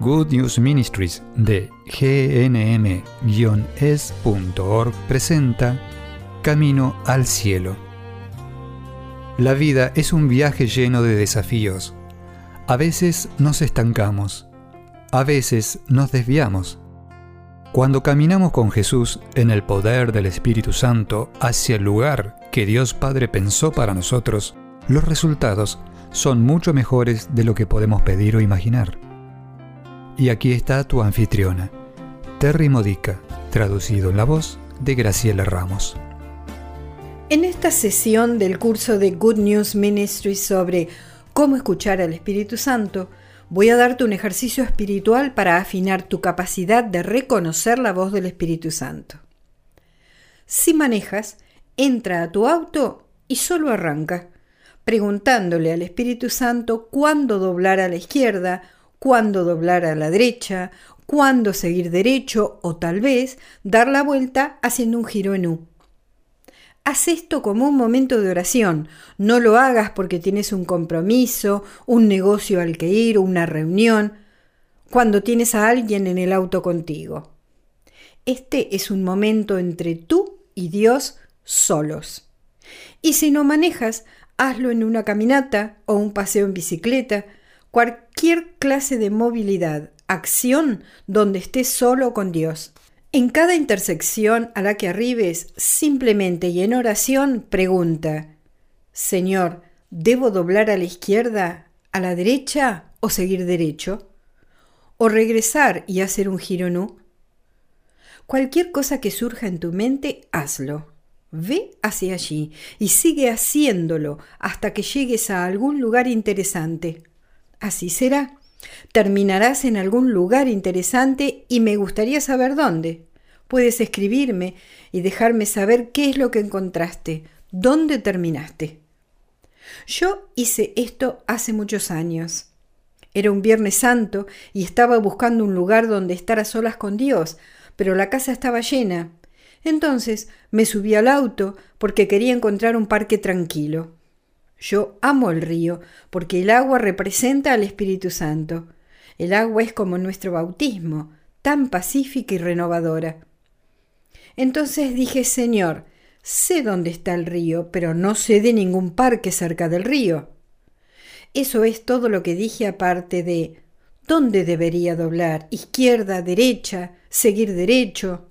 Good News Ministries de gnm-es.org presenta Camino al Cielo. La vida es un viaje lleno de desafíos. A veces nos estancamos, a veces nos desviamos. Cuando caminamos con Jesús en el poder del Espíritu Santo hacia el lugar que Dios Padre pensó para nosotros, los resultados son mucho mejores de lo que podemos pedir o imaginar. Y aquí está tu anfitriona, Terry Modica, traducido en la voz de Graciela Ramos. En esta sesión del curso de Good News Ministry sobre cómo escuchar al Espíritu Santo, voy a darte un ejercicio espiritual para afinar tu capacidad de reconocer la voz del Espíritu Santo. Si manejas, entra a tu auto y solo arranca, preguntándole al Espíritu Santo cuándo doblar a la izquierda cuándo doblar a la derecha, cuándo seguir derecho o tal vez dar la vuelta haciendo un giro en U. Haz esto como un momento de oración. No lo hagas porque tienes un compromiso, un negocio al que ir, una reunión, cuando tienes a alguien en el auto contigo. Este es un momento entre tú y Dios solos. Y si no manejas, hazlo en una caminata o un paseo en bicicleta, cualquier clase de movilidad, acción donde estés solo con Dios. En cada intersección a la que arribes, simplemente y en oración, pregunta, Señor, ¿debo doblar a la izquierda, a la derecha o seguir derecho? ¿O regresar y hacer un giro no? Cualquier cosa que surja en tu mente, hazlo. Ve hacia allí y sigue haciéndolo hasta que llegues a algún lugar interesante. Así será. Terminarás en algún lugar interesante y me gustaría saber dónde. Puedes escribirme y dejarme saber qué es lo que encontraste, dónde terminaste. Yo hice esto hace muchos años. Era un Viernes Santo y estaba buscando un lugar donde estar a solas con Dios, pero la casa estaba llena. Entonces me subí al auto porque quería encontrar un parque tranquilo. Yo amo el río porque el agua representa al Espíritu Santo. El agua es como nuestro bautismo, tan pacífica y renovadora. Entonces dije, Señor, sé dónde está el río, pero no sé de ningún parque cerca del río. Eso es todo lo que dije aparte de dónde debería doblar, izquierda, derecha, seguir derecho.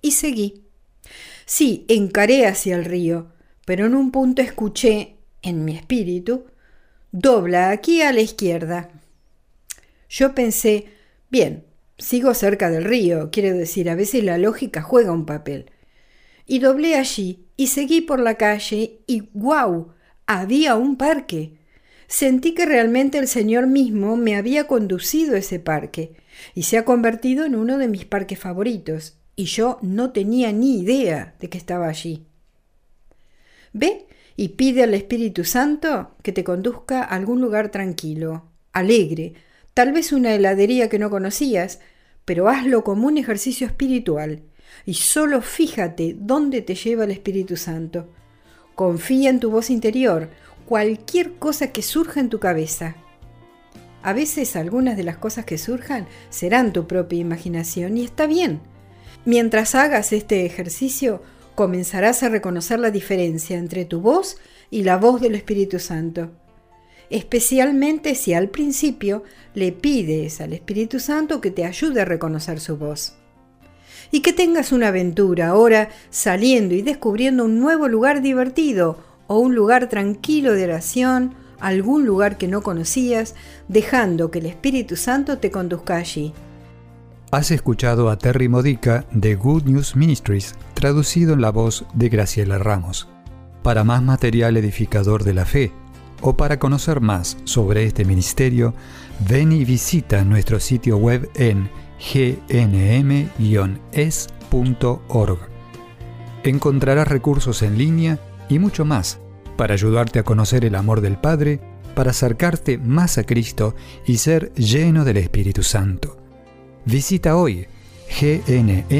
Y seguí. Sí, encaré hacia el río, pero en un punto escuché en mi espíritu, dobla aquí a la izquierda. Yo pensé, bien, sigo cerca del río, quiero decir, a veces la lógica juega un papel. Y doblé allí y seguí por la calle y ¡guau! Había un parque. Sentí que realmente el Señor mismo me había conducido a ese parque y se ha convertido en uno de mis parques favoritos, y yo no tenía ni idea de que estaba allí. ¿Ve? y pide al Espíritu Santo que te conduzca a algún lugar tranquilo, alegre, tal vez una heladería que no conocías, pero hazlo como un ejercicio espiritual y solo fíjate dónde te lleva el Espíritu Santo. Confía en tu voz interior, cualquier cosa que surja en tu cabeza. A veces algunas de las cosas que surjan serán tu propia imaginación y está bien. Mientras hagas este ejercicio, comenzarás a reconocer la diferencia entre tu voz y la voz del Espíritu Santo, especialmente si al principio le pides al Espíritu Santo que te ayude a reconocer su voz. Y que tengas una aventura ahora saliendo y descubriendo un nuevo lugar divertido o un lugar tranquilo de oración, algún lugar que no conocías, dejando que el Espíritu Santo te conduzca allí. Has escuchado a Terry Modica de Good News Ministries, traducido en la voz de Graciela Ramos. Para más material edificador de la fe o para conocer más sobre este ministerio, ven y visita nuestro sitio web en gnm-es.org. Encontrarás recursos en línea y mucho más para ayudarte a conocer el amor del Padre, para acercarte más a Cristo y ser lleno del Espíritu Santo. Visita hoy gnm-es.org.